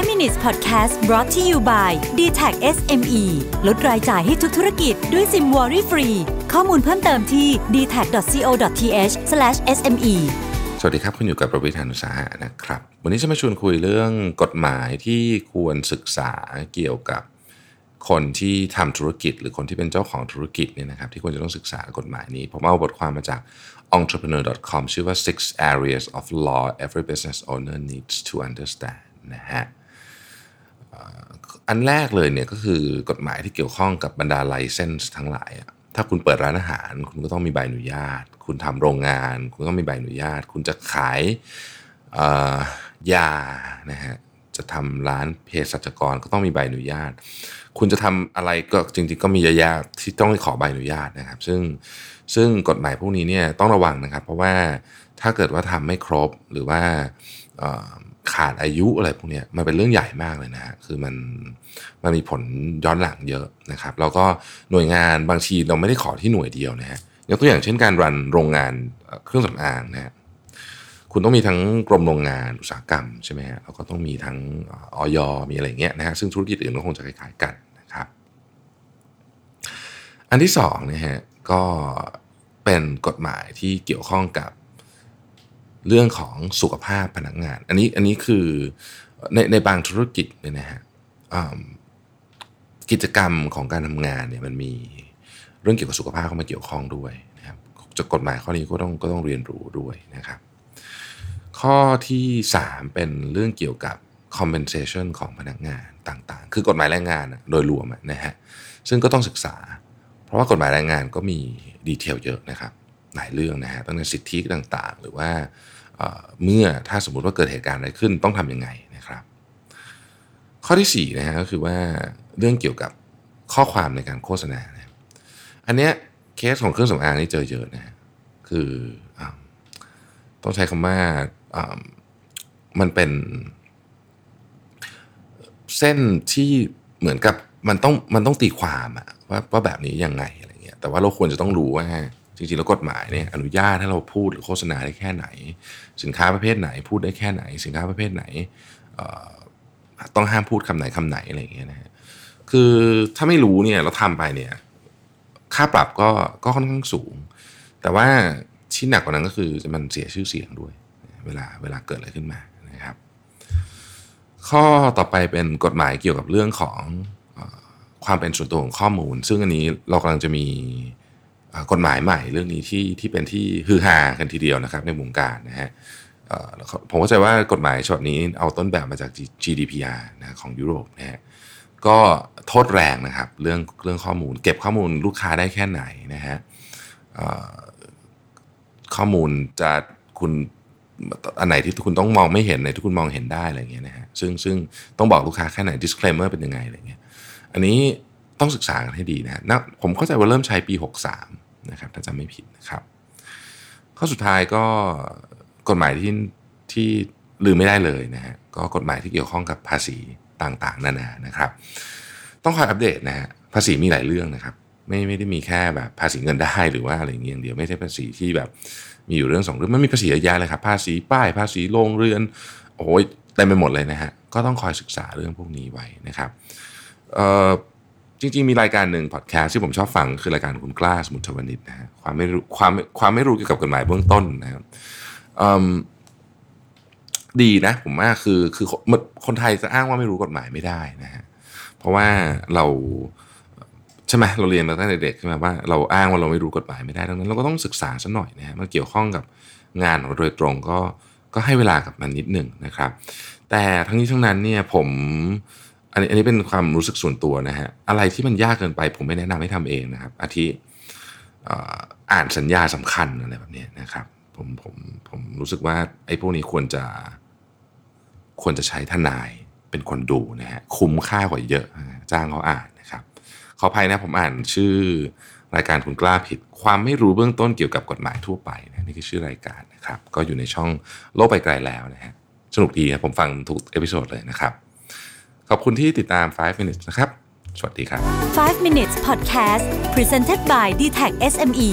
5 minutes podcast brought to you by d t a c SME ลดรายจ่ายให้ทุกธุรกิจด้วยซิมวอรี่ฟรี ข้อมูลเพิ่มเติมที่ d t a c c o t h s m e สวัสดีครับ คุณอยู่กับประวิทยานุสาหะนะครับ วันนี้จะมาชวนคุยเรื่องกฎหมายที่ควรศึกษาเกี่ยวกับคนที่ทำธุรกิจ หรือคนที่เป็นเจ้าของธุรกิจเนี่ยนะครับที่ควรจะต้องศึกษากฎหมายนี้ ผมเอาบทความมาจาก entrepreneur.com ชื่อว่า six areas of law every business owner needs to understand นะฮะ อันแรกเลยเนี่ยก็คือกฎหมายที่เกี่ยวข้องกับบรรดาไลเซนส์ทั้งหลาย ถ้าคุณเปิดร้านอาหาร คุณก็ต้องมีใบอนุญาต คุณทำโรงงาน คุณก็ต้องมีใบอนุญาต คุณจะขายยานะฮะจะทำร้านเภสัชกรก็ต้องมีใบอนุญาต คุณจะทำอะไรก็จริงๆก็มีเยอะแยะที่ต้องขอใบอนุญาตนะครับ ซึ่งซึ่งกฎหมายพวกนี้เนี่ยต้องระวังนะครับ เพราะว่าถ้าเกิดว่าทำไม่ครบหรือว่า ขาดอายุอะไรพวกนี้มันเป็นเรื่องใหญ่มากเลยนะฮะคือมันมันมีผลย้อนหลังเยอะนะครับ แล้วก็หน่วยงานบางทีเราไม่ได้ขอที่หน่วยเดียวนะฮะยกตัวอย่างเช่นการรันโรงงานเครื่องสำอางนะฮะคุณต้องมีทั้งกรมโรงงานอุตสาหกรรมใช่ไหมฮะแล้วก็ต้องมีทั้งออยมีอะไรเงี้ยนะฮะซึ่งธุรกิจอื่นก็คงจะคล้ายๆกันนะครับ อันที่สองนะฮะก็เป็นกฎหมายที่เกี่ยวข้องกับ เรื่องของสุขภาพพนักงาน อันนี้อันนี้คือในในบางธุรกิจเนี่ยนะฮะกิจกรรมของการทำงานเนี่ยมันมีเรื่องเกี่ยวกับสุขภาพเข้ามาเกี่ยวข้องด้วยนะครับจากกฎหมายข้อนี้ก็ต้องก็ต้องเรียนรู้ด้วยนะครับ ข้อที่ 3 เป็นเรื่องเกี่ยวกับ compensation ของพนักงานต่างๆ คือกฎหมายแรงงานโดยรวมนะฮะซึ่งก็ต้องศึกษา เพราะว่ากฎหมายแรงงานก็มีดีเทลเยอะนะครับ หลายเรื่องนะฮะตั้งแต่สิทธิต่างๆ หรือว่าเมื่อถ้าสมมติว่าเกิดเหตุการณ์อะไรขึ้นต้องทำยังไงนะครับ ข้อที่4นะฮะก็คือว่าเรื่องเกี่ยวกับข้อความในการโฆษณานะอันเนี้ยเคสของเครื่องสำอางนี่เจอเยอะนะฮะคืออต้องใช้คำว่าอ่ามันเป็นเส้นที่เหมือนกับมันต้องมันต้องตีความอะว่าว่าแบบนี้ยังไงอะไรเงี้ยแต่ว่าเราควรจะต้องรู้ว่า จริงๆแล้วกฎหมายเนี่ยอนุญาตให้เราพูดหรือโฆษณาได้แค่ไหน สินค้าประเภทไหน พูดได้แค่ไหน สินค้าประเภทไหนต้องห้ามพูดคำไหนคำไหนอะไรอย่างเงี้ยนะฮะคือถ้าไม่รู้เนี่ยเราทำไปเนี่ยค่าปรับก็ก็ค่อนข้างสูง แต่ว่าที่หนักกว่านั้นก็คือมันเสียชื่อเสียงด้วย เวลาเวลาเกิดอะไรขึ้นมานะครับ ข้อต่อไปเป็นกฎหมายเกี่ยวกับเรื่องของความเป็นส่วนตัวของข้อมูล ซึ่งอันนี้เรากำลังจะมี กฎหมายใหม่เรื่องนี้ที่ที่เป็นที่ฮือฮากันทีเดียวนะครับ ในวงการนะฮะผมเข้าใจว่ากฎหมายฉบับนี้เอาต้นแบบมาจาก GDPR นะของยุโรปนะฮะก็โทษแรงนะครับเรื่องเรื่องข้อมูล เก็บข้อมูลลูกค้าได้แค่ไหนนะฮะข้อมูลจะคุณอันไหนที่คุณต้องมองไม่เห็นไหนที่คุณมองเห็นได้อะไรเงี้ยนะฮะซึ่งซึ่งต้องบอกลูกค้าแค่ไหน disclaimer เป็นยังไงอะไรเงี้ยอันนี้ต้องศึกษากันให้ดีนะนะผมเข้าใจว่าเริ่มใช้ปี 63 นะครับถ้าจำไม่ผิดนะครับข้อสุดท้ายก็กฎหมายที่ที่ลืมไม่ได้เลยนะฮะก็กฎหมายที่เกี่ยวข้องกับภาษีต่างๆ นานานะครับ ต้องคอยอัปเดตนะฮะภาษีมีหลายเรื่องนะครับ ไม่ไม่ได้มีแค่แบบภาษีเงินได้หรือว่าอะไรเงี้ยเดียวไม่ใช่ภาษีที่แบบมีอยู่เรื่องสองเรื่องมันมีภาษีเยอะแยะเลยครับภาษีป้ายภาษีโรงเรือนโอ้ยเต็มไปหมดเลยนะฮะก็ต้องคอยศึกษาเรื่องพวกนี้ไว้นะครับเอ่อ จริง ๆ มีรายการหนึ่งพอดแคสต์ที่ผมชอบฟังคือรายการคุณกล้าสมุทรวณิชนะฮะความไม่รู้ความความไม่รู้เกี่ยวกับกฎหมายเบื้องต้นนะครับดีนะ ผมว่าคือคือคนไทยจะอ้างว่าไม่รู้กฎหมายไม่ได้นะฮะเพราะว่าเราใช่ไหมเราเรียนมาตั้งแต่เด็กใช่ไหมว่าเราอ้างว่าเราไม่รู้กฎหมายไม่ได้ดังนั้น เราก็ต้องศึกษาสักหน่อยนะฮะมันเกี่ยวข้องกับงานของเราโดยตรงก็ก็ให้เวลากับมันนิดหนึ่งนะครับ แต่ทั้งนี้ทั้งนั้นเนี่ยผม อันนี้อันนี้เป็นความรู้สึกส่วนตัวนะฮะอะไรที่มันยากเกินไป ผมไม่แนะนำให้ทำเองนะครับ อาทิอ่ออ่านสัญญาสำคัญอะไรแบบนี้นะครับผมผมผมรู้สึกว่าไอ้พวกนี้ควรจะควรจะใช้ทนายเป็นคนดูนะฮะคุ้มค่ากว่าเยอะนะฮะจ้างเขาอ่านนะครับขออภัยนะผมอ่านชื่อรายการคุณกล้าผิด ความไม่รู้เบื้องต้นเกี่ยวกับกฎหมายทั่วไปนะนี่คือชื่อรายการนะครับ ก็อยู่ในช่องโลกไปไกลแล้วนะฮะสนุกดีครับผมฟังทุก episode เลยนะครับ ขอบคุณที่ติดตาม 5 minutes นะครับ สวัสดีครับ 5 minutes podcast presented by d t a c SME